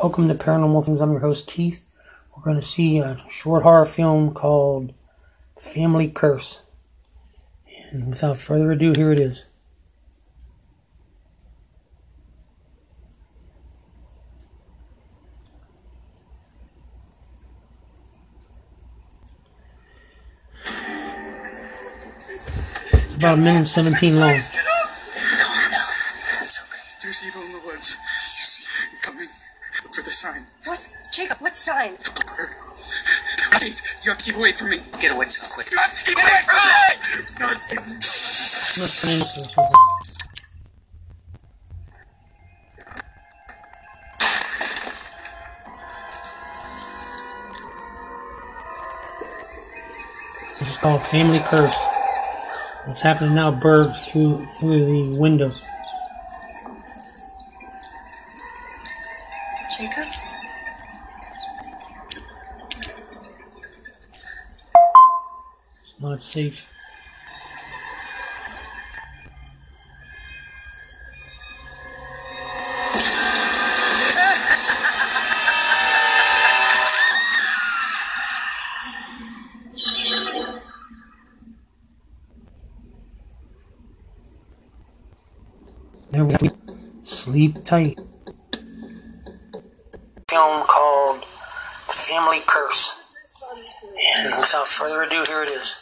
Welcome to Paranormal Things. I'm your host, Keith. We're going to see a short horror film called Family Curse. And without further ado, here it is. About a minute and 17 long. It's okay. There's evil in the woods. Coming. Look for the sign. What? Jacob, what sign? The bird. Keith, you have to keep away from me. Get away too quick. You have to keep away from me! It's not safe. Let's turn into something. This is called Family Curse. What's happening now bursts through through the window. Jacob? It's not safe. There we. Sleep tight. Film called The Family Curse. And without further ado, here it is.